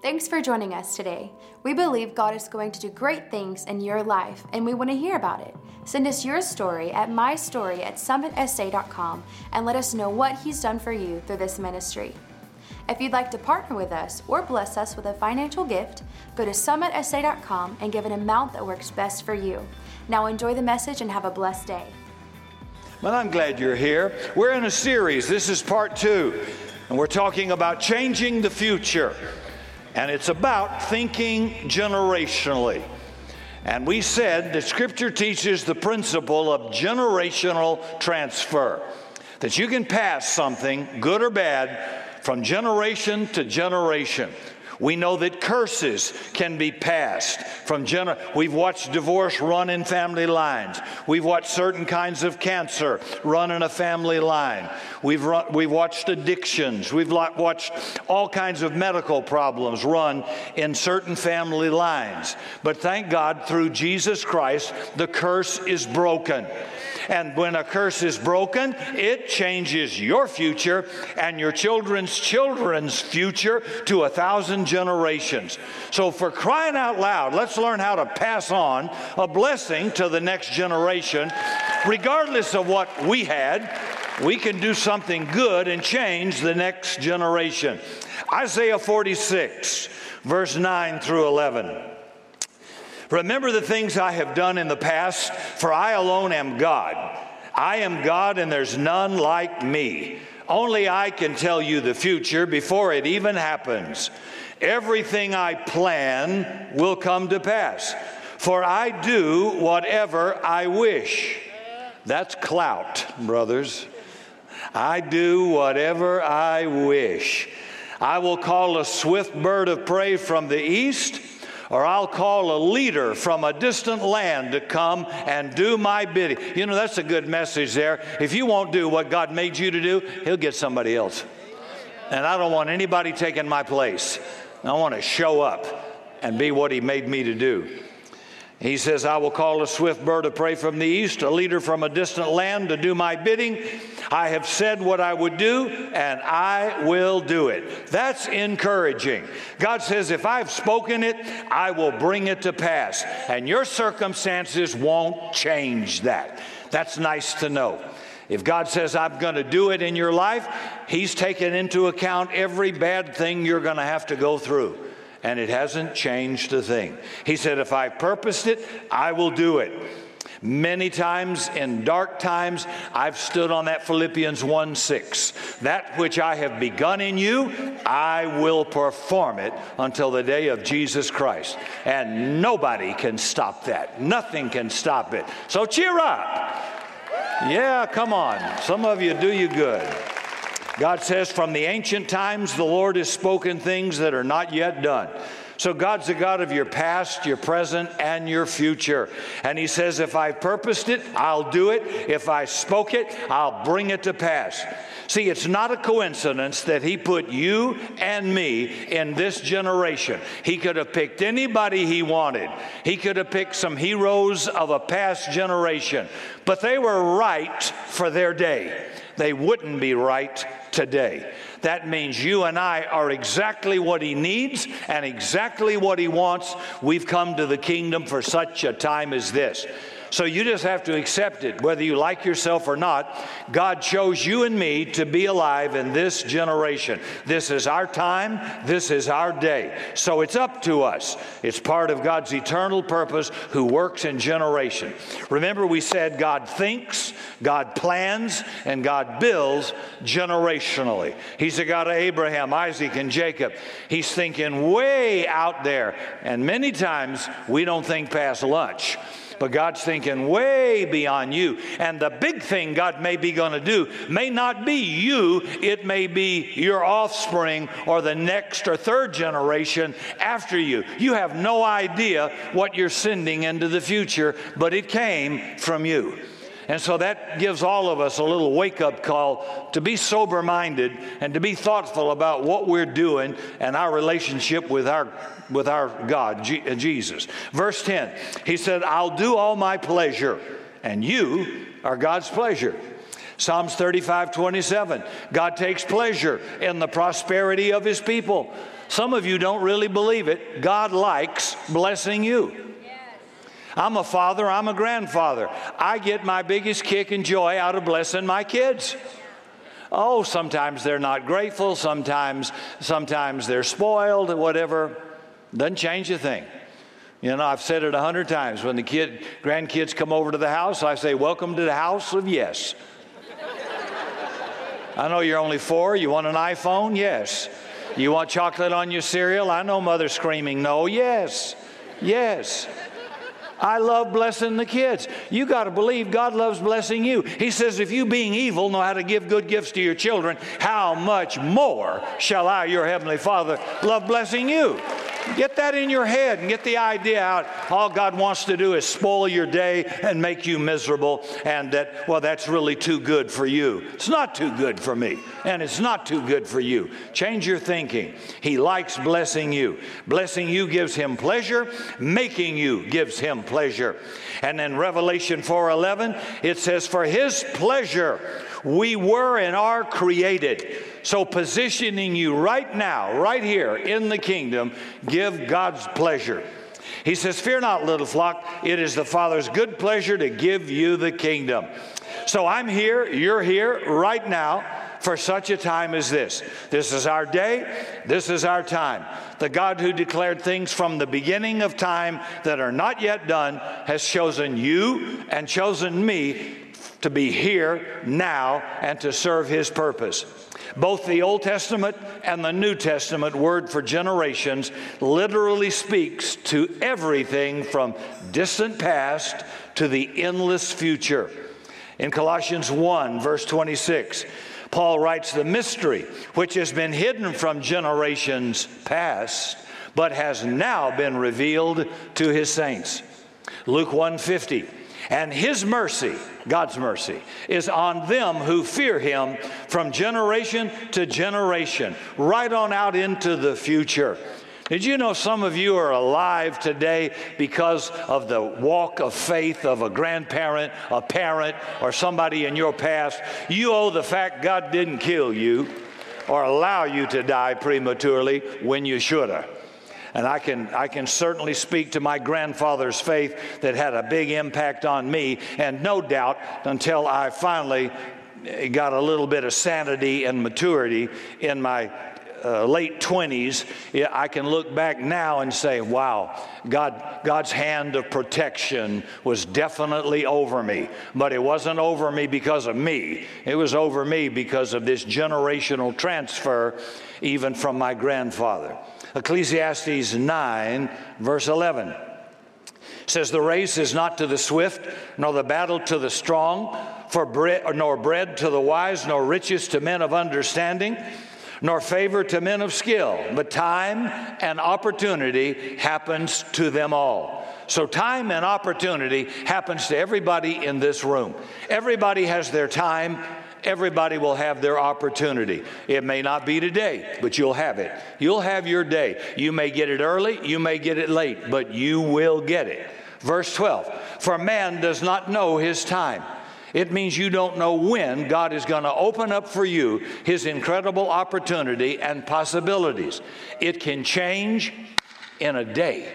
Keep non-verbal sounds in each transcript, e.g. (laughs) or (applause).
Thanks for joining us today. We believe God is going to do great things in your life, and we want to hear about it. Send us your story at mystory at summitsa.com and let us know what He's done for you through this ministry. If you'd like to partner with us or bless us with a financial gift, go to summitsa.com and give an amount that works best for you. Now enjoy the message and have a blessed day. Well, I'm glad you're here. We're in a series. This is part two, and we're talking about changing the future and it's about thinking generationally. And we said that Scripture teaches the principle of generational transfer, that you can pass something, good or bad, from generation to generation. We know that curses can be passed from gener. We've watched divorce run in family lines. We've watched certain kinds of cancer run in a family line. We've run, we've watched addictions. We've watched all kinds of medical problems run in certain family lines. But thank God, through Jesus Christ, the curse is broken. And when a curse is broken, it changes your future and your children's children's future to a thousand generations. So, for crying out loud, let's learn how to pass on a blessing to the next generation, regardless of what we had. We can do something good and change the next generation. Isaiah 46, verse 9 through 11. Remember the things I have done in the past, for I alone am God. I am God, and there's none like me. Only I can tell you the future before it even happens. Everything I plan will come to pass, for I do whatever I wish. That's clout, brothers. I do whatever I wish. I will call a swift bird of prey from the east or I'll call a leader from a distant land to come and do my bidding. You know, that's a good message there. If you won't do what God made you to do, He'll get somebody else. And I don't want anybody taking my place. I want to show up and be what He made me to do. He says, I will call a swift bird of prey from the east, a leader from a distant land to do my bidding. I have said what I would do, and I will do it. That's encouraging. God says, if I've spoken it, I will bring it to pass. And your circumstances won't change that. That's nice to know. If God says, I'm going to do it in your life, He's taken into account every bad thing you're going to have to go through and it hasn't changed a thing. He said, If I purposed it, I will do it. Many times in dark times, I've stood on that Philippians 1 6. That which I have begun in you, I will perform it until the day of Jesus Christ. And nobody can stop that. Nothing can stop it. So cheer up. Yeah, come on. Some of you do you good. God says, From the ancient times, the Lord has spoken things that are not yet done. So God's the God of your past, your present, and your future. And He says, If I purposed it, I'll do it. If I spoke it, I'll bring it to pass. See, it's not a coincidence that He put you and me in this generation. He could have picked anybody He wanted, He could have picked some heroes of a past generation, but they were right for their day. They wouldn't be right today. That means you and I are exactly what He needs and exactly what He wants. We've come to the kingdom for such a time as this. So you just have to accept it, whether you like yourself or not. God chose you and me to be alive in this generation. This is our time, this is our day. So it's up to us. It's part of God's eternal purpose who works in generation. Remember, we said God thinks, God plans, and God builds generationally. He's the God of Abraham, Isaac, and Jacob. He's thinking way out there. And many times we don't think past lunch but God's thinking way beyond you. And the big thing God may be going to do may not be you, it may be your offspring or the next or third generation after you. You have no idea what you're sending into the future, but it came from you. And so that gives all of us a little wake up call to be sober minded and to be thoughtful about what we're doing and our relationship with our, with our God, G- uh, Jesus. Verse 10, he said, I'll do all my pleasure, and you are God's pleasure. Psalms 35 27, God takes pleasure in the prosperity of his people. Some of you don't really believe it. God likes blessing you. I'm a father, I'm a grandfather. I get my biggest kick and joy out of blessing my kids. Oh, sometimes they're not grateful, sometimes sometimes they're spoiled, whatever. Doesn't change a thing. You know, I've said it a hundred times. When the kid grandkids come over to the house, I say, Welcome to the house of yes. I know you're only four. You want an iPhone? Yes. You want chocolate on your cereal? I know mother screaming no. Yes. Yes. I love blessing the kids. You got to believe God loves blessing you. He says, if you being evil know how to give good gifts to your children, how much more shall I, your heavenly Father, love blessing you? Get that in your head and get the idea out. All God wants to do is spoil your day and make you miserable, and that, well, that's really too good for you. It's not too good for me, and it's not too good for you. Change your thinking. He likes blessing you. Blessing you gives him pleasure, making you gives him pleasure. And in Revelation 4:11, it says, For his pleasure we were and are created. So, positioning you right now, right here in the kingdom, give God's pleasure. He says, Fear not, little flock, it is the Father's good pleasure to give you the kingdom. So, I'm here, you're here right now for such a time as this. This is our day, this is our time. The God who declared things from the beginning of time that are not yet done has chosen you and chosen me to be here now and to serve his purpose. Both the Old Testament and the New Testament word for generations literally speaks to everything from distant past to the endless future. In Colossians 1, verse 26, Paul writes, The mystery which has been hidden from generations past, but has now been revealed to his saints. Luke 150, and his mercy, God's mercy, is on them who fear him from generation to generation, right on out into the future. Did you know some of you are alive today because of the walk of faith of a grandparent, a parent, or somebody in your past? You owe the fact God didn't kill you or allow you to die prematurely when you should have. And I can, I can certainly speak to my grandfather's faith that had a big impact on me. And no doubt, until I finally got a little bit of sanity and maturity in my uh, late 20s, I can look back now and say, wow, God, God's hand of protection was definitely over me. But it wasn't over me because of me, it was over me because of this generational transfer, even from my grandfather. Ecclesiastes 9, verse 11 says, The race is not to the swift, nor the battle to the strong, for bread, nor bread to the wise, nor riches to men of understanding, nor favor to men of skill, but time and opportunity happens to them all. So, time and opportunity happens to everybody in this room. Everybody has their time everybody will have their opportunity. It may not be today, but you'll have it. You'll have your day. You may get it early, you may get it late, but you will get it. Verse 12 For man does not know his time. It means you don't know when God is going to open up for you his incredible opportunity and possibilities. It can change in a day.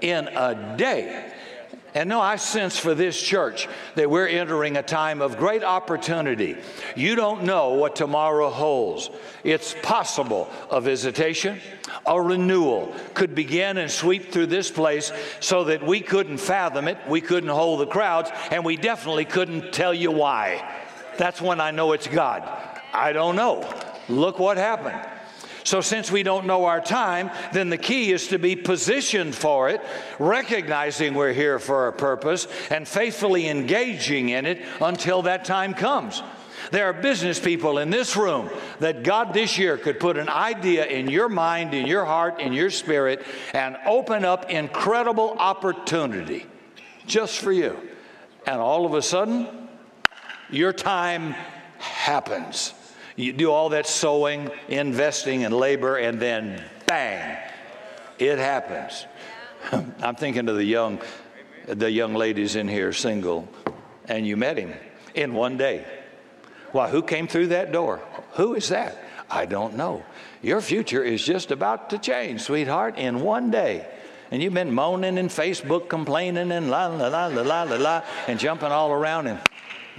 In a day. And no, I sense for this church that we're entering a time of great opportunity. You don't know what tomorrow holds. It's possible a visitation, a renewal could begin and sweep through this place so that we couldn't fathom it, we couldn't hold the crowds, and we definitely couldn't tell you why. That's when I know it's God. I don't know. Look what happened. So, since we don't know our time, then the key is to be positioned for it, recognizing we're here for a purpose, and faithfully engaging in it until that time comes. There are business people in this room that God this year could put an idea in your mind, in your heart, in your spirit, and open up incredible opportunity just for you. And all of a sudden, your time happens. You do all that sowing, investing, and labor, and then bang, it happens. (laughs) I'm thinking of the young, the young ladies in here, single, and you met him in one day. Why, who came through that door? Who is that? I don't know. Your future is just about to change, sweetheart, in one day. And you've been moaning and Facebook complaining and la la la la la la and jumping all around and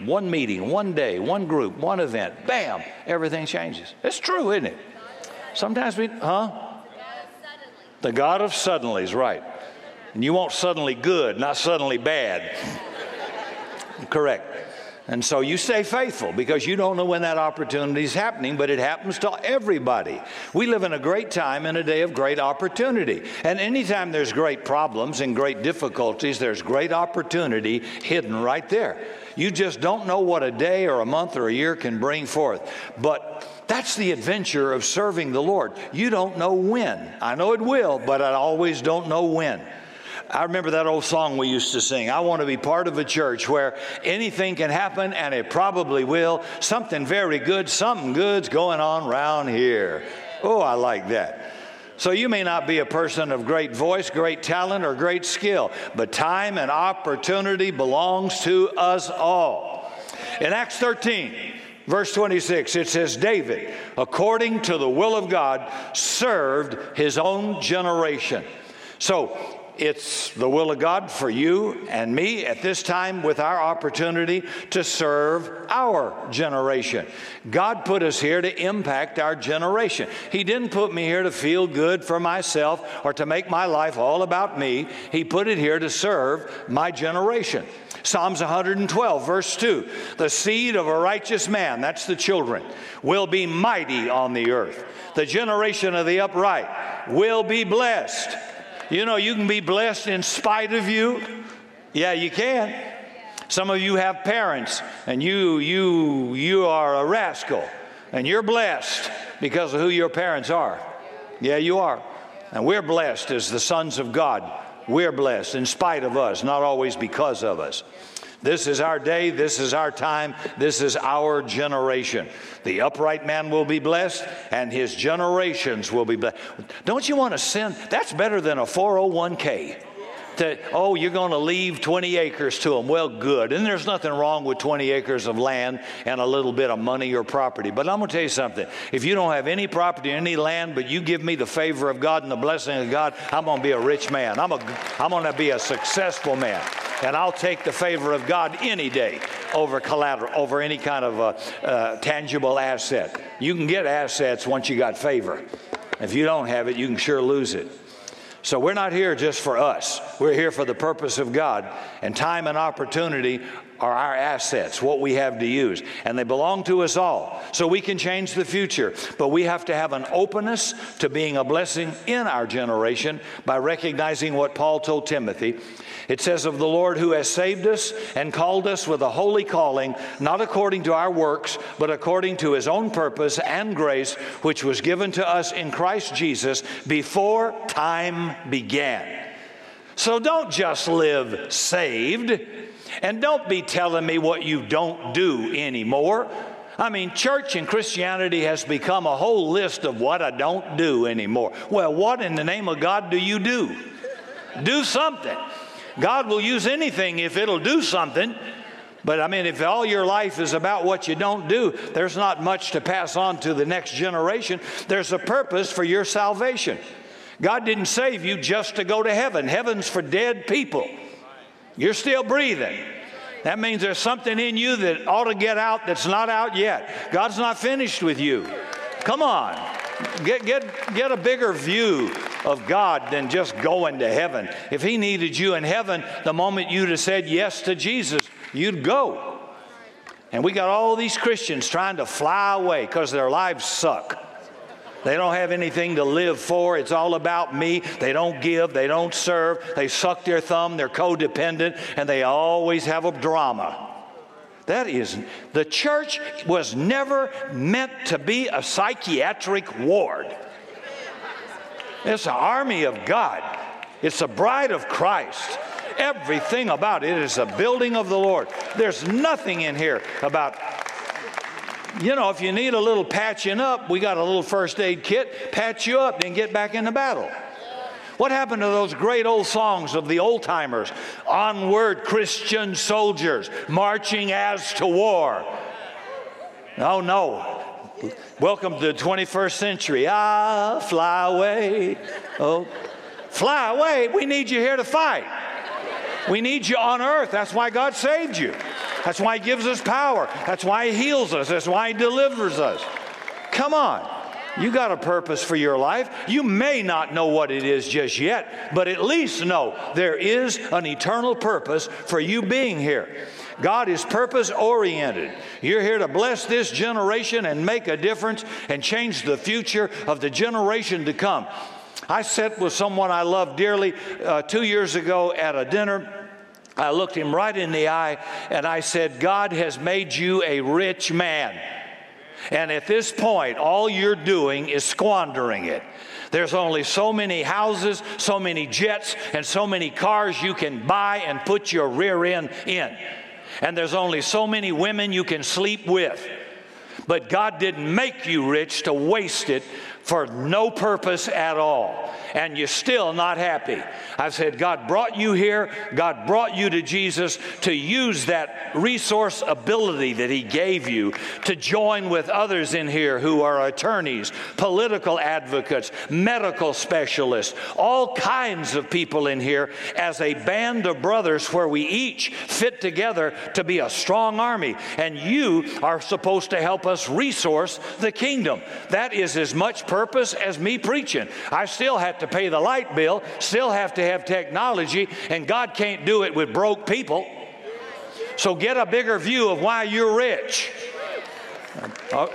one meeting, one day, one group, one event, bam, everything changes. It's true, isn't it? Sometimes we, huh? The God of suddenly is right. And you want suddenly good, not suddenly bad. Correct. And so you stay faithful because you don't know when that opportunity is happening, but it happens to everybody. We live in a great time in a day of great opportunity. And anytime there's great problems and great difficulties, there's great opportunity hidden right there. You just don't know what a day or a month or a year can bring forth. But that's the adventure of serving the Lord. You don't know when. I know it will, but I always don't know when. I remember that old song we used to sing. I want to be part of a church where anything can happen, and it probably will. Something very good, something good's going on around here. Oh, I like that. So you may not be a person of great voice, great talent, or great skill, but time and opportunity belongs to us all. In Acts 13, verse 26, it says, David, according to the will of God, served his own generation. So it's the will of God for you and me at this time with our opportunity to serve our generation. God put us here to impact our generation. He didn't put me here to feel good for myself or to make my life all about me. He put it here to serve my generation. Psalms 112, verse 2 The seed of a righteous man, that's the children, will be mighty on the earth. The generation of the upright will be blessed. You know, you can be blessed in spite of you. Yeah, you can. Some of you have parents and you you you are a rascal and you're blessed because of who your parents are. Yeah, you are. And we're blessed as the sons of God. We're blessed in spite of us, not always because of us. This is our day. This is our time. This is our generation. The upright man will be blessed, and his generations will be blessed. Don't you want to send? That's better than a 401k. To, oh, you're going to leave 20 acres to them. Well, good. And there's nothing wrong with 20 acres of land and a little bit of money or property. But I'm going to tell you something. If you don't have any property, any land, but you give me the favor of God and the blessing of God, I'm going to be a rich man. I'm, a, I'm going to be a successful man. And I'll take the favor of God any day over collateral, over any kind of uh, uh, tangible asset. You can get assets once you got favor. If you don't have it, you can sure lose it. So we're not here just for us. We're here for the purpose of God. And time and opportunity are our assets, what we have to use. And they belong to us all. So we can change the future. But we have to have an openness to being a blessing in our generation by recognizing what Paul told Timothy it says, Of the Lord who has saved us and called us with a holy calling, not according to our works, but according to his own purpose and grace, which was given to us in Christ Jesus before time began. So don't just live saved, and don't be telling me what you don't do anymore. I mean, church and Christianity has become a whole list of what I don't do anymore. Well, what in the name of God do you do? Do something. God will use anything if it'll do something. But I mean, if all your life is about what you don't do, there's not much to pass on to the next generation. There's a purpose for your salvation. God didn't save you just to go to heaven, heaven's for dead people. You're still breathing. That means there's something in you that ought to get out that's not out yet. God's not finished with you. Come on. Get, get, get a bigger view of God than just going to heaven. If He needed you in heaven, the moment you'd have said yes to Jesus, you'd go. And we got all these Christians trying to fly away because their lives suck. They don't have anything to live for. It's all about me. They don't give. They don't serve. They suck their thumb. They're codependent. And they always have a drama. That isn't. the church was never meant to be a psychiatric ward. It's an army of God, it's a bride of Christ. Everything about it is a building of the Lord. There's nothing in here about, you know, if you need a little patching up, we got a little first aid kit, patch you up, then get back in the battle. What happened to those great old songs of the old timers? Onward, Christian soldiers, marching as to war. Oh, no. Welcome to the 21st century. Ah, fly away. Oh, fly away. We need you here to fight. We need you on earth. That's why God saved you. That's why He gives us power. That's why He heals us. That's why He delivers us. Come on. You got a purpose for your life. You may not know what it is just yet, but at least know there is an eternal purpose for you being here. God is purpose oriented. You're here to bless this generation and make a difference and change the future of the generation to come. I sat with someone I love dearly uh, two years ago at a dinner. I looked him right in the eye and I said, God has made you a rich man. And at this point, all you're doing is squandering it. There's only so many houses, so many jets, and so many cars you can buy and put your rear end in. And there's only so many women you can sleep with. But God didn't make you rich to waste it for no purpose at all, and you're still not happy. I've said, God brought you here, God brought you to Jesus to use that resource ability that He gave you to join with others in here who are attorneys, political advocates, medical specialists, all kinds of people in here as a band of brothers where we each fit together to be a strong army. And you are supposed to help us resource the kingdom. That is as much purpose purpose as me preaching. I still have to pay the light bill, still have to have technology, and God can't do it with broke people. So get a bigger view of why you're rich. Uh,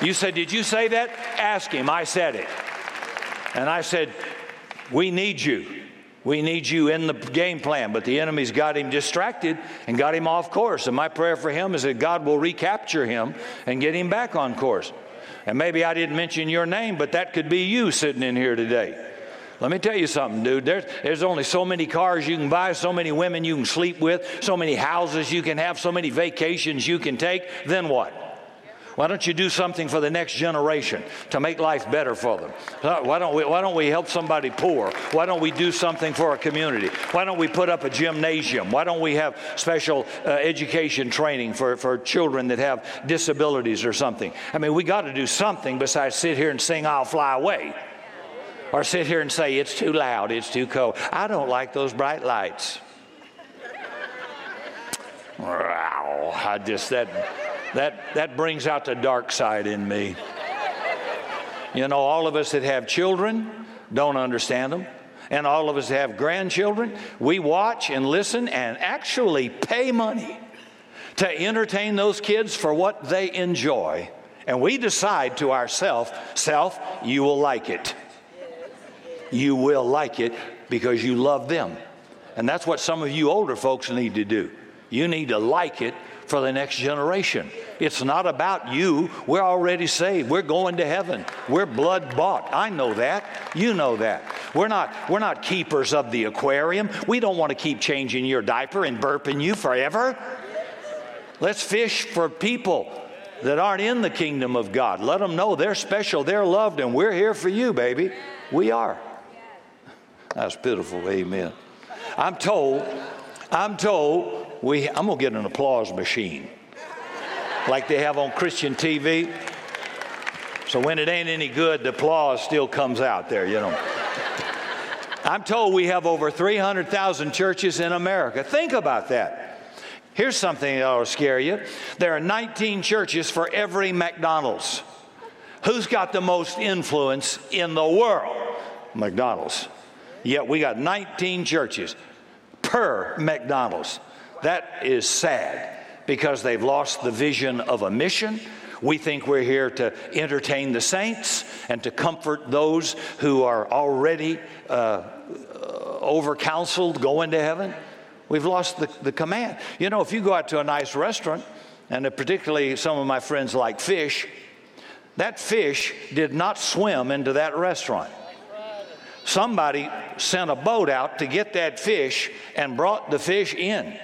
you said, Did you say that? Ask him. I said it. And I said, We need you. We need you in the game plan, but the enemy's got him distracted and got him off course. And my prayer for him is that God will recapture him and get him back on course. And maybe I didn't mention your name, but that could be you sitting in here today. Let me tell you something, dude. There's, there's only so many cars you can buy, so many women you can sleep with, so many houses you can have, so many vacations you can take. Then what? Why don't you do something for the next generation to make life better for them? Why don't we, why don't we help somebody poor? Why don't we do something for a community? Why don't we put up a gymnasium? Why don't we have special uh, education training for, for children that have disabilities or something? I mean, we got to do something besides sit here and sing I'll Fly Away or sit here and say it's too loud, it's too cold. I don't like those bright lights. Wow, I just that that, that brings out the dark side in me. You know, all of us that have children don't understand them. And all of us that have grandchildren, we watch and listen and actually pay money to entertain those kids for what they enjoy. And we decide to ourselves, self, you will like it. You will like it because you love them. And that's what some of you older folks need to do. You need to like it for the next generation. It's not about you. We're already saved. We're going to heaven. We're blood bought. I know that. You know that. We're not we're not keepers of the aquarium. We don't want to keep changing your diaper and burping you forever. Let's fish for people that aren't in the kingdom of God. Let them know they're special, they're loved, and we're here for you, baby. We are. That's pitiful. Amen. I'm told, I'm told we, I'm going to get an applause machine like they have on Christian TV. So when it ain't any good, the applause still comes out there, you know. I'm told we have over 300,000 churches in America. Think about that. Here's something that'll scare you there are 19 churches for every McDonald's. Who's got the most influence in the world? McDonald's. Yet we got 19 churches per McDonald's. That is sad because they've lost the vision of a mission. We think we're here to entertain the saints and to comfort those who are already uh, over counseled going to heaven. We've lost the, the command. You know, if you go out to a nice restaurant, and particularly some of my friends like fish, that fish did not swim into that restaurant. Somebody sent a boat out to get that fish and brought the fish in.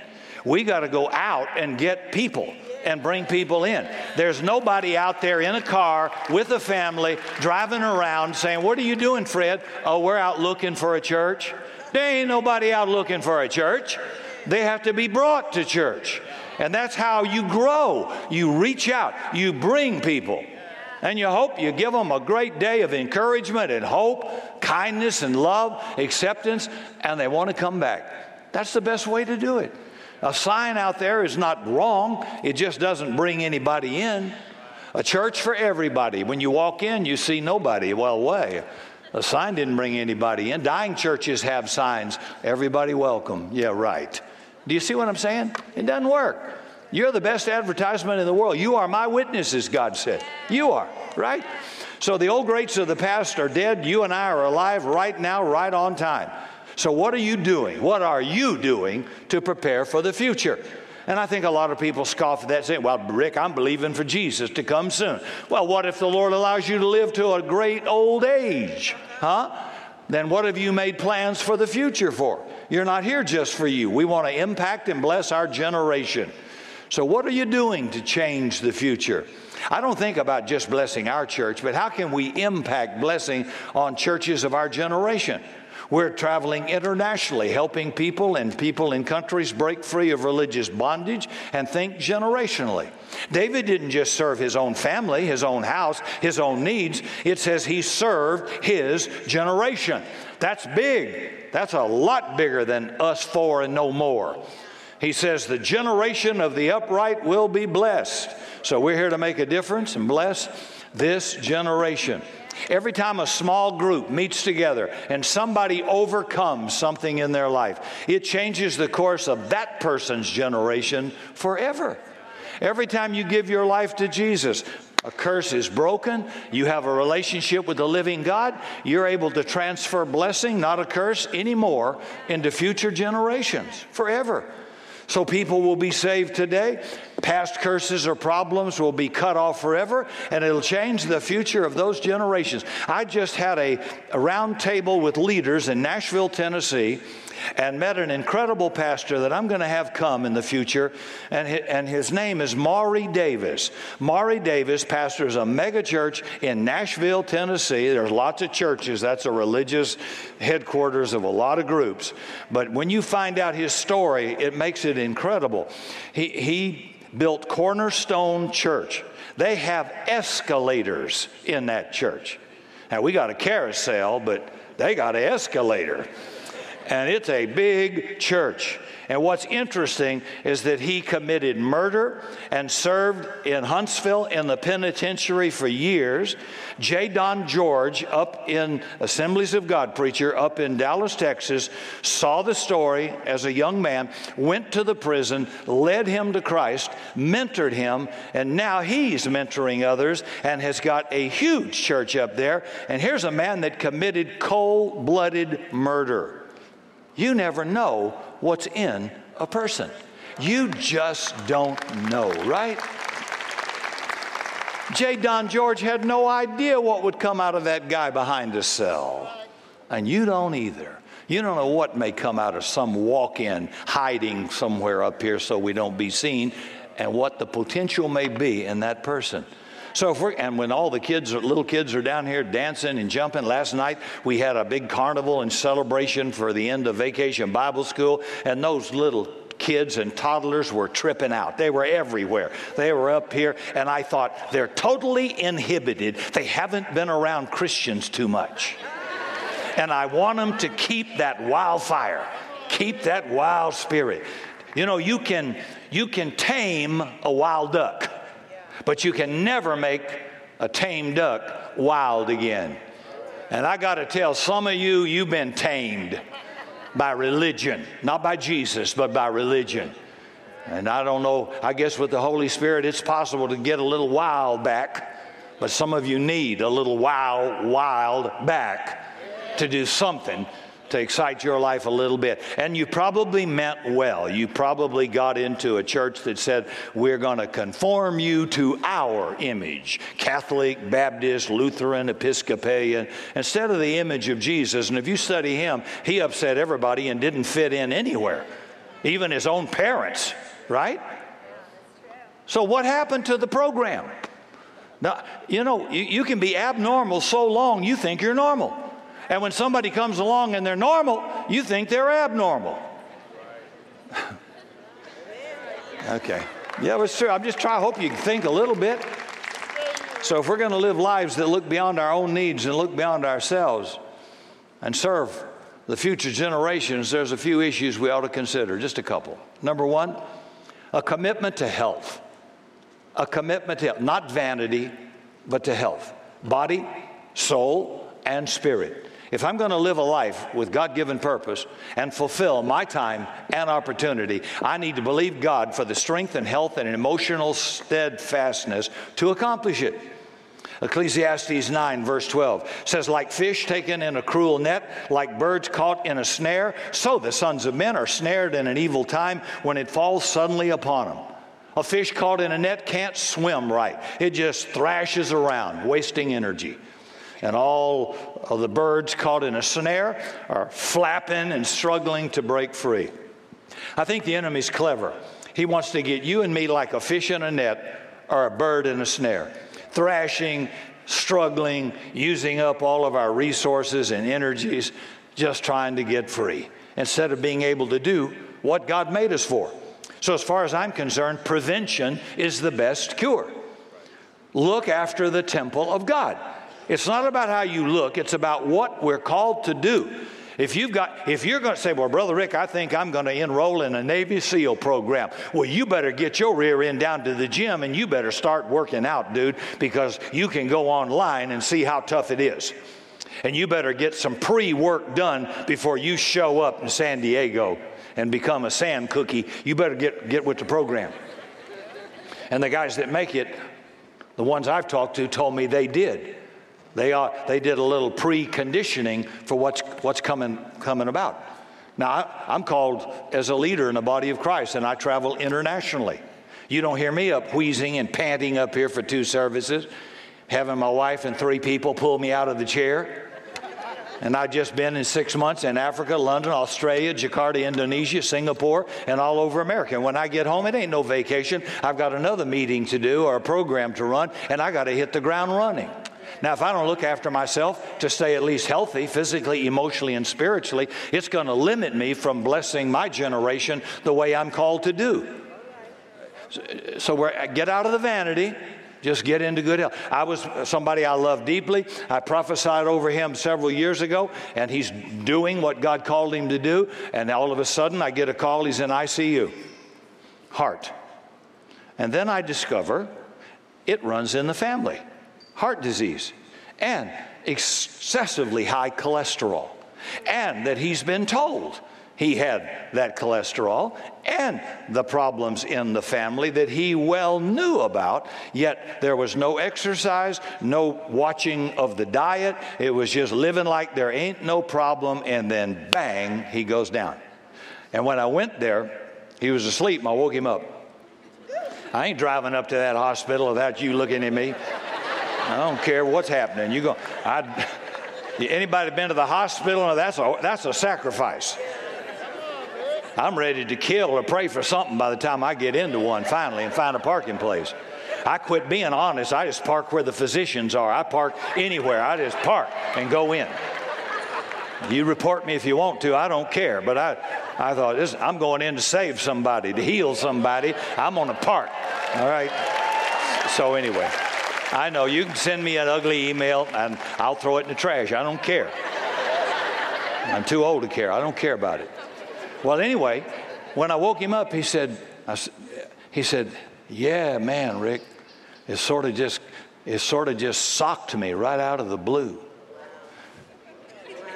We got to go out and get people and bring people in. There's nobody out there in a car with a family driving around saying, What are you doing, Fred? Oh, we're out looking for a church. There ain't nobody out looking for a church. They have to be brought to church. And that's how you grow. You reach out, you bring people. And you hope you give them a great day of encouragement and hope, kindness and love, acceptance, and they want to come back. That's the best way to do it. A sign out there is not wrong, it just doesn't bring anybody in. A church for everybody. When you walk in, you see nobody. Well, way. A sign didn't bring anybody in. Dying churches have signs. Everybody welcome. Yeah, right. Do you see what I'm saying? It doesn't work. You're the best advertisement in the world. You are my witnesses, God said. You are, right? So the old greats of the past are dead. You and I are alive right now, right on time. So, what are you doing? What are you doing to prepare for the future? And I think a lot of people scoff at that, saying, Well, Rick, I'm believing for Jesus to come soon. Well, what if the Lord allows you to live to a great old age? Huh? Then what have you made plans for the future for? You're not here just for you. We want to impact and bless our generation. So, what are you doing to change the future? I don't think about just blessing our church, but how can we impact blessing on churches of our generation? We're traveling internationally, helping people and people in countries break free of religious bondage and think generationally. David didn't just serve his own family, his own house, his own needs. It says he served his generation. That's big. That's a lot bigger than us four and no more. He says, The generation of the upright will be blessed. So we're here to make a difference and bless this generation. Every time a small group meets together and somebody overcomes something in their life, it changes the course of that person's generation forever. Every time you give your life to Jesus, a curse is broken. You have a relationship with the living God. You're able to transfer blessing, not a curse, anymore into future generations forever. So people will be saved today. Past curses or problems will be cut off forever, and it'll change the future of those generations. I just had a, a round table with leaders in Nashville, Tennessee and met an incredible pastor that I'm going to have come in the future, and his, name is Maury Davis. Maury Davis pastors a mega church in Nashville, Tennessee. There's lots of churches, that's a religious headquarters of a lot of groups. But when you find out his story, it makes it incredible. He, he built Cornerstone Church. They have escalators in that church. Now, we got a carousel, but they got an escalator and it's a big church. And what's interesting is that he committed murder and served in Huntsville in the penitentiary for years. J. Don George, up in Assemblies of God preacher up in Dallas, Texas, saw the story as a young man, went to the prison, led him to Christ, mentored him, and now he's mentoring others and has got a huge church up there. And here's a man that committed cold blooded murder. You never know what's in a person. You just don't know, right? J. Don George had no idea what would come out of that guy behind the cell. And you don't either. You don't know what may come out of some walk in hiding somewhere up here so we don't be seen, and what the potential may be in that person. So if we're, and when all the kids, little kids are down here dancing and jumping, last night we had a big carnival and celebration for the end of vacation Bible school, and those little kids and toddlers were tripping out. They were everywhere. They were up here, and I thought, they're totally inhibited. They haven't been around Christians too much. And I want them to keep that wildfire, keep that wild spirit. You know, you can, you can tame a wild duck. But you can never make a tame duck wild again. And I got to tell some of you, you've been tamed by religion, not by Jesus, but by religion. And I don't know, I guess with the Holy Spirit, it's possible to get a little wild back, but some of you need a little wild, wild back to do something to excite your life a little bit. And you probably meant well. You probably got into a church that said, We're going to conform you to our image Catholic, Baptist, Lutheran, Episcopalian, instead of the image of Jesus. And if you study him, he upset everybody and didn't fit in anywhere, even his own parents, right? So, what happened to the program? Now, you know, you, you can be abnormal so long you think you're normal. And when somebody comes along and they're normal, you think they're abnormal. (laughs) okay. Yeah, it's true. I'm just trying, I hope you can think a little bit. So if we're going to live lives that look beyond our own needs and look beyond ourselves and serve the future generations, there's a few issues we ought to consider, just a couple. Number one, a commitment to health. A commitment to health, not vanity, but to health. Body, soul, and spirit. If I'm going to live a life with God given purpose and fulfill my time and opportunity, I need to believe God for the strength and health and emotional steadfastness to accomplish it. Ecclesiastes 9, verse 12 says, Like fish taken in a cruel net, like birds caught in a snare, so the sons of men are snared in an evil time when it falls suddenly upon them. A fish caught in a net can't swim right, it just thrashes around, wasting energy and all of the birds caught in a snare are flapping and struggling to break free. I think the enemy's clever. He wants to get you and me like a fish in a net or a bird in a snare, thrashing, struggling, using up all of our resources and energies, just trying to get free instead of being able to do what God made us for. So, as far as I'm concerned, prevention is the best cure. Look after the temple of God. It's not about how you look, it's about what we're called to do. If you've got, if you're going to say, well, Brother Rick, I think I'm going to enroll in a Navy SEAL program. Well, you better get your rear end down to the gym and you better start working out, dude, because you can go online and see how tough it is. And you better get some pre work done before you show up in San Diego and become a sand cookie. You better get, get with the program. And the guys that make it, the ones I've talked to, told me they did. They, are, they did a little preconditioning for what's, what's coming, coming about. Now, I, I'm called as a leader in the body of Christ, and I travel internationally. You don't hear me up wheezing and panting up here for two services, having my wife and three people pull me out of the chair. And I've just been in six months in Africa, London, Australia, Jakarta, Indonesia, Singapore, and all over America. And when I get home, it ain't no vacation. I've got another meeting to do or a program to run, and I got to hit the ground running. Now, if I don't look after myself to stay at least healthy, physically, emotionally, and spiritually, it's going to limit me from blessing my generation the way I'm called to do. So, we're, uh, get out of the vanity. Just get into good health. I was somebody I love deeply. I prophesied over him several years ago, and he's doing what God called him to do. And all of a sudden, I get a call, he's in ICU. Heart. And then I discover it runs in the family heart disease, and excessively high cholesterol. And that he's been told he had that cholesterol and the problems in the family that he well knew about, yet there was no exercise, no watching of the diet. It was just living like there ain't no problem, and then bang, he goes down. And when I went there, he was asleep. I woke him up. I ain't driving up to that hospital without you looking at me. I don't care what's happening. You go. I. Anybody been to the hospital? That's a that's a sacrifice. I'm ready to kill or pray for something by the time I get into one finally and find a parking place. I quit being honest. I just park where the physicians are. I park anywhere. I just park and go in. You report me if you want to. I don't care. But I, I thought this, I'm going in to save somebody, to heal somebody. I'm going to park. All right. So anyway. I know. You can send me an ugly email and I'll throw it in the trash. I don't care. I'm too old to care. I don't care about it. Well, anyway, when I woke him up, he said, I, he said, yeah, man, Rick, it sort of just, it sort of just socked me right out of the blue.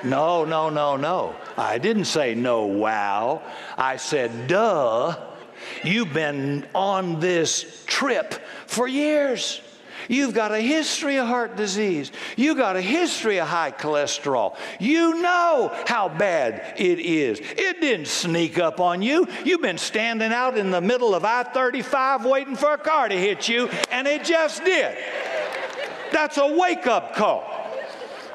No, no, no, no. I didn't say no, wow. I said, duh. You've been on this trip for years. You've got a history of heart disease. You've got a history of high cholesterol. You know how bad it is. It didn't sneak up on you. You've been standing out in the middle of I 35 waiting for a car to hit you, and it just did. That's a wake up call.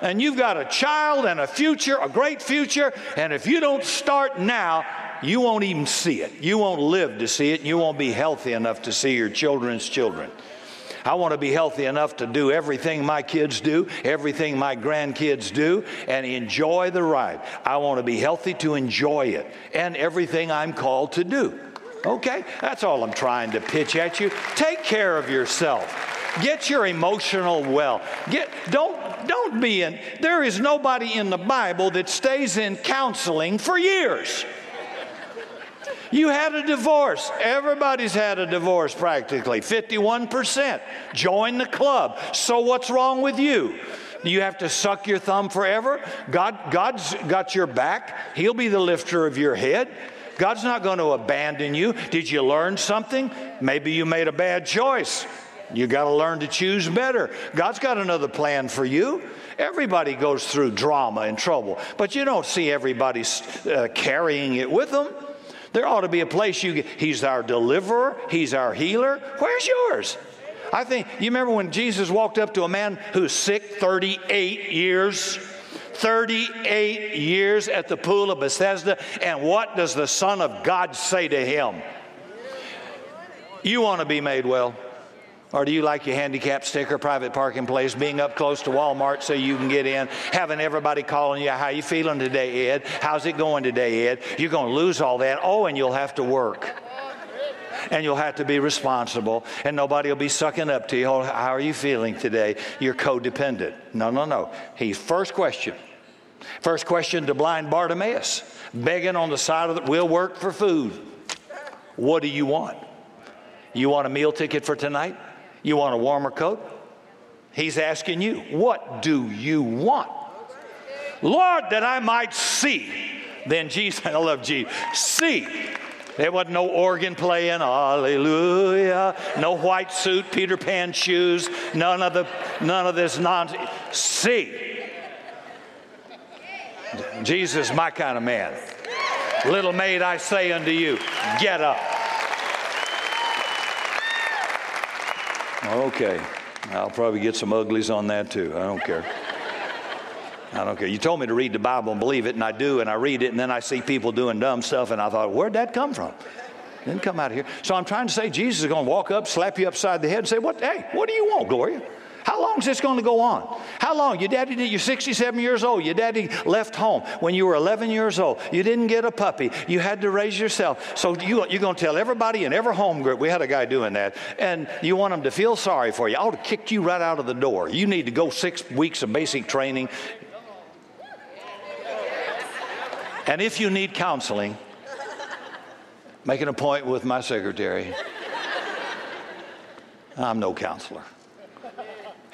And you've got a child and a future, a great future, and if you don't start now, you won't even see it. You won't live to see it. You won't be healthy enough to see your children's children. I want to be healthy enough to do everything my kids do, everything my grandkids do, and enjoy the ride. I want to be healthy to enjoy it and everything I'm called to do. Okay? That's all I'm trying to pitch at you. Take care of yourself. Get your emotional well. Get don't don't be in. There is nobody in the Bible that stays in counseling for years. You had a divorce. Everybody's had a divorce practically. 51%. Join the club. So what's wrong with you? You have to suck your thumb forever? God, God's got your back. He'll be the lifter of your head. God's not going to abandon you. Did you learn something? Maybe you made a bad choice. You got to learn to choose better. God's got another plan for you. Everybody goes through drama and trouble, but you don't see everybody uh, carrying it with them. There ought to be a place you get. He's our deliverer, He's our healer. Where's yours? I think, you remember when Jesus walked up to a man who's sick 38 years? 38 years at the pool of Bethesda, and what does the Son of God say to him? You want to be made well? Or do you like your handicap sticker, private parking place, being up close to Walmart so you can get in, having everybody calling you, how you feeling today, Ed? How's it going today, Ed? You're going to lose all that. Oh, and you'll have to work. And you'll have to be responsible, and nobody will be sucking up to you. Oh, how are you feeling today? You're codependent. No, no, no. He first question. First question to blind Bartimaeus, begging on the side of the we'll work for food. What do you want? You want a meal ticket for tonight? You want a warmer coat? He's asking you, What do you want? Lord, that I might see. Then Jesus, (laughs) I love Jesus, see. There wasn't no organ playing, hallelujah, no white suit, Peter Pan shoes, none of the none of this nonsense. See. Jesus, is my kind of man. Little maid, I say unto you, get up. Okay. I'll probably get some uglies on that too. I don't care. I don't care. You told me to read the Bible and believe it, and I do, and I read it, and then I see people doing dumb stuff, and I thought, where'd that come from? Didn't come out of here. So I'm trying to say Jesus is going to walk up, slap you upside the head, and say, "What? Hey, what do you want, Gloria? How long is this going to go on? How long? Your daddy you're 67 years old. Your daddy left home when you were 11 years old. You didn't get a puppy. You had to raise yourself. So you, you're going to tell everybody in every home group, we had a guy doing that, and you want them to feel sorry for you. I would have kicked you right out of the door. You need to go six weeks of basic training. And if you need counseling, make an appointment with my secretary. I'm no counselor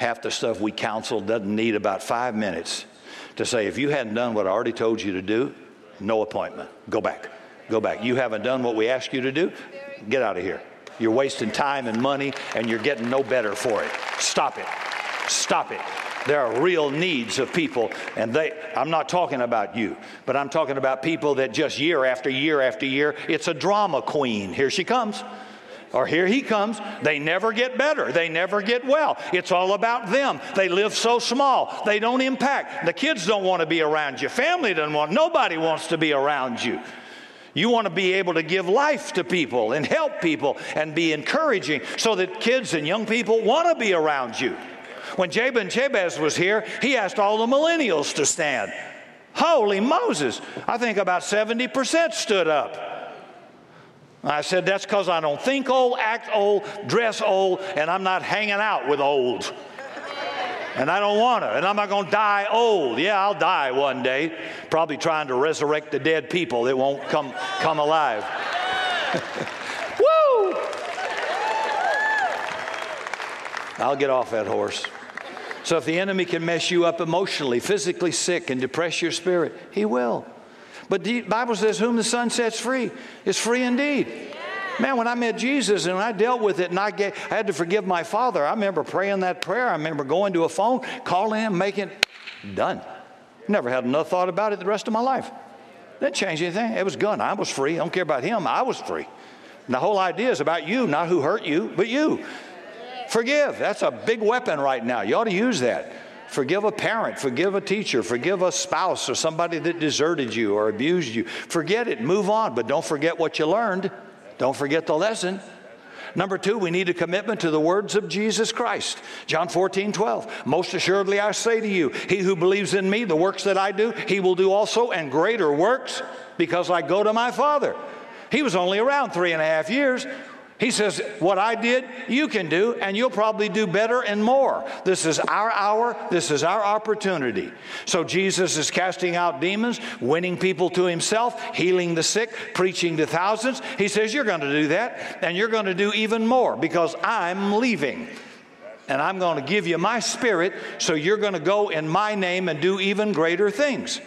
half the stuff we counsel doesn't need about five minutes to say, if you hadn't done what I already told you to do, no appointment. Go back. Go back. You haven't done what we asked you to do, get out of here. You're wasting time and money and you're getting no better for it. Stop it. Stop it. There are real needs of people, and they, I'm not talking about you, but I'm talking about people that just year after year after year, it's a drama queen. Here she comes or here he comes. They never get better. They never get well. It's all about them. They live so small. They don't impact. The kids don't want to be around you. Family doesn't want, nobody wants to be around you. You want to be able to give life to people and help people and be encouraging so that kids and young people want to be around you. When Jabin Jabez was here, he asked all the millennials to stand. Holy Moses, I think about 70% stood up. I said, That's because I don't think old, act old, dress old, and I'm not hanging out with old. And I don't want to. And I'm not going to die old. Yeah, I'll die one day, probably trying to resurrect the dead people that won't come, come alive. (laughs) Woo! I'll get off that horse. So if the enemy can mess you up emotionally, physically sick, and depress your spirit, he will. But the Bible says, Whom the Son sets free is free indeed. Man, when I met Jesus and I dealt with it and I, I had to forgive my father, I remember praying that prayer. I remember going to a phone, calling him, making done. Never had another thought about it the rest of my life. Didn't change anything. It was gone. I was free. I don't care about him. I was free. And the whole idea is about you, not who hurt you, but you. Forgive. That's a big weapon right now. You ought to use that. Forgive a parent, forgive a teacher, forgive a spouse or somebody that deserted you or abused you. Forget it, move on, but don't forget what you learned. Don't forget the lesson. Number two, we need a commitment to the words of Jesus Christ. John 14, 12. Most assuredly, I say to you, he who believes in me, the works that I do, he will do also, and greater works, because I go to my Father. He was only around three and a half years. He says, What I did, you can do, and you'll probably do better and more. This is our hour, this is our opportunity. So Jesus is casting out demons, winning people to himself, healing the sick, preaching to thousands. He says, You're going to do that, and you're going to do even more because I'm leaving. And I'm going to give you my spirit, so you're going to go in my name and do even greater things.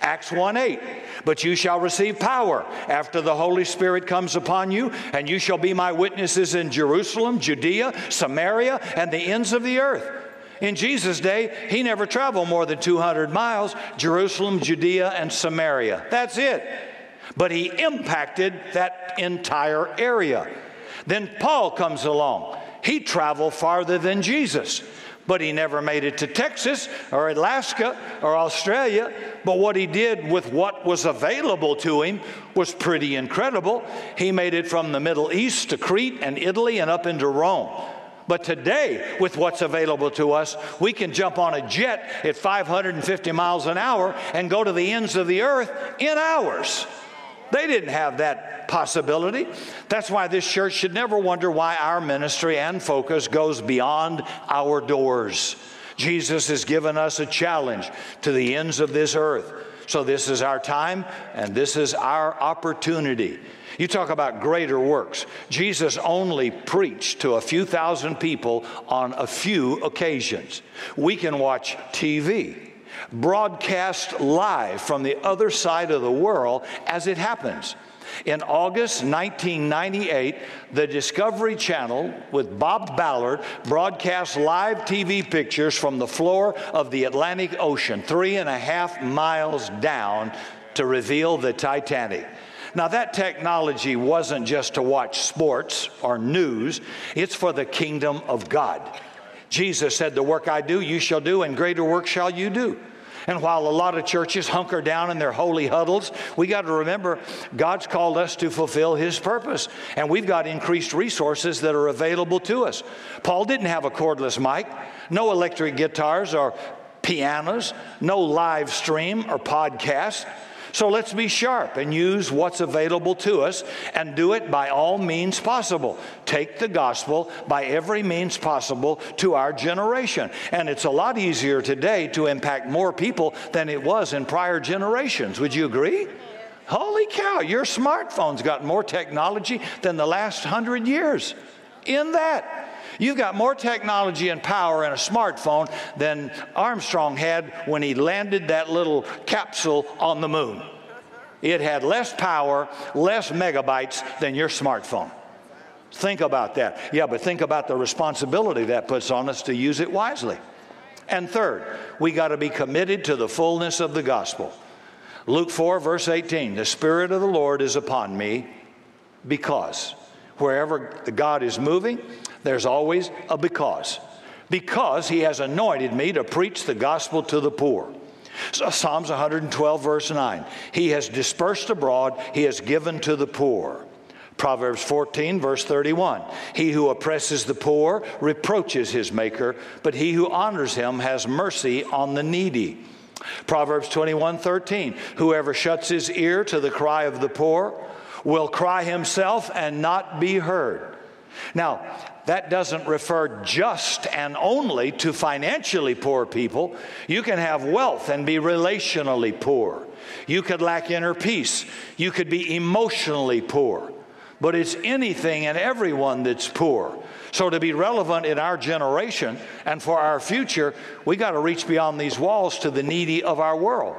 Acts 1 8. But you shall receive power after the Holy Spirit comes upon you, and you shall be my witnesses in Jerusalem, Judea, Samaria, and the ends of the earth. In Jesus' day, he never traveled more than 200 miles Jerusalem, Judea, and Samaria. That's it. But he impacted that entire area. Then Paul comes along. He traveled farther than Jesus but he never made it to Texas or Alaska or Australia. But what he did with what was available to him was pretty incredible. He made it from the Middle East to Crete and Italy and up into Rome. But today, with what's available to us, we can jump on a jet at 550 miles an hour and go to the ends of the earth in hours. They didn't have that possibility. That's why this church should never wonder why our ministry and focus goes beyond our doors. Jesus has given us a challenge to the ends of this earth. So, this is our time and this is our opportunity. You talk about greater works. Jesus only preached to a few thousand people on a few occasions. We can watch TV broadcast live from the other side of the world as it happens. In August 1998, the Discovery Channel with Bob Ballard broadcast live TV pictures from the floor of the Atlantic Ocean, three and a half miles down, to reveal the Titanic. Now, that technology wasn't just to watch sports or news, it's for the kingdom of God. Jesus said, The work I do, you shall do, and greater work shall you do. And while a lot of churches hunker down in their holy huddles, we got to remember God's called us to fulfill His purpose. And we've got increased resources that are available to us. Paul didn't have a cordless mic, no electric guitars or pianos, no live stream or podcast. So let's be sharp and use what's available to us and do it by all means possible. Take the gospel by every means possible to our generation. And it's a lot easier today to impact more people than it was in prior generations. Would you agree? Holy cow, your smartphone's got more technology than the last hundred years. In that, You've got more technology and power in a smartphone than Armstrong had when he landed that little capsule on the moon. It had less power, less megabytes than your smartphone. Think about that. Yeah, but think about the responsibility that puts on us to use it wisely. And third, we got to be committed to the fullness of the gospel. Luke 4, verse 18 The Spirit of the Lord is upon me because wherever God is moving, there's always a because. Because he has anointed me to preach the gospel to the poor. So Psalms 112, verse 9. He has dispersed abroad, he has given to the poor. Proverbs 14, verse 31. He who oppresses the poor reproaches his maker, but he who honors him has mercy on the needy. Proverbs 21, 13. Whoever shuts his ear to the cry of the poor will cry himself and not be heard. Now, that doesn't refer just and only to financially poor people. You can have wealth and be relationally poor. You could lack inner peace. You could be emotionally poor. But it's anything and everyone that's poor. So, to be relevant in our generation and for our future, we got to reach beyond these walls to the needy of our world.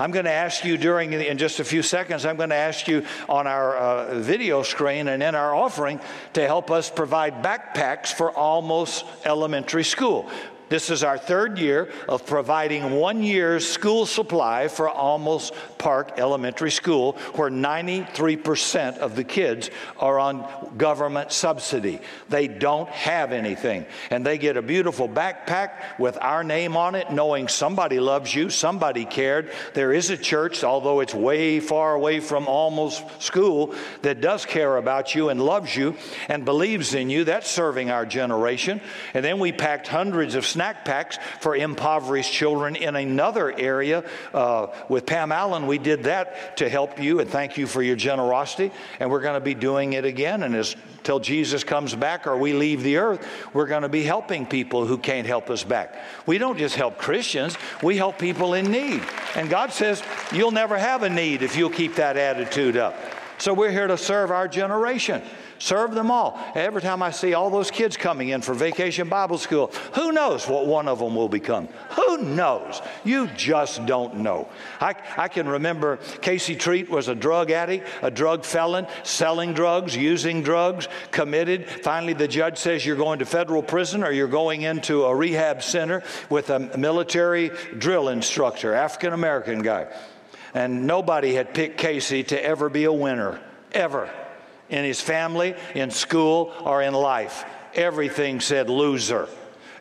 I'm going to ask you during, in just a few seconds, I'm going to ask you on our uh, video screen and in our offering to help us provide backpacks for Olmos elementary school. This is our third year of providing one year's school supply for Olmos Park Elementary School, where 93% of the kids are on government subsidy. They don't have anything. And they get a beautiful backpack with our name on it, knowing somebody loves you, somebody cared. There is a church, although it's way far away from Olmos School, that does care about you and loves you and believes in you. That's serving our generation. And then we packed hundreds of snack packs for impoverished children in another area. Uh, with Pam Allen, we did that to help you and thank you for your generosity. And we're going to be doing it again. And as till Jesus comes back or we leave the earth, we're going to be helping people who can't help us back. We don't just help Christians, we help people in need. And God says, You'll never have a need if you'll keep that attitude up. So we're here to serve our generation. Serve them all. Every time I see all those kids coming in for vacation Bible school, who knows what one of them will become? Who knows? You just don't know. I, I can remember Casey Treat was a drug addict, a drug felon, selling drugs, using drugs, committed. Finally, the judge says you're going to federal prison or you're going into a rehab center with a military drill instructor, African American guy. And nobody had picked Casey to ever be a winner, ever in his family, in school, or in life. Everything said loser.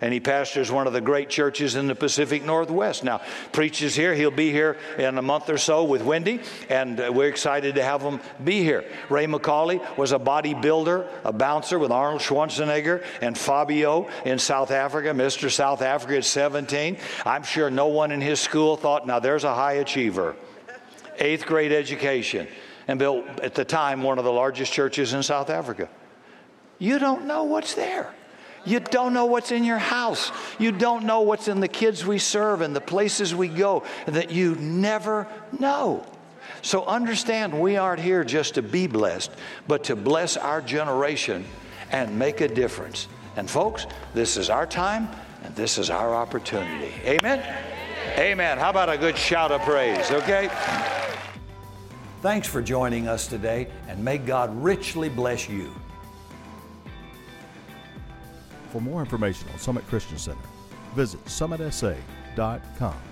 And he pastors one of the great churches in the Pacific Northwest. Now, preaches here. He'll be here in a month or so with Wendy, and uh, we're excited to have him be here. Ray McCauley was a bodybuilder, a bouncer with Arnold Schwarzenegger and Fabio in South Africa, Mr. South Africa at 17. I'm sure no one in his school thought, now there's a high achiever. Eighth grade education and built at the time one of the largest churches in South Africa. You don't know what's there. You don't know what's in your house. You don't know what's in the kids we serve and the places we go that you never know. So understand we aren't here just to be blessed, but to bless our generation and make a difference. And folks, this is our time and this is our opportunity. Amen? Amen. How about a good shout of praise, okay? Thanks for joining us today, and may God richly bless you. For more information on Summit Christian Center, visit summitsa.com.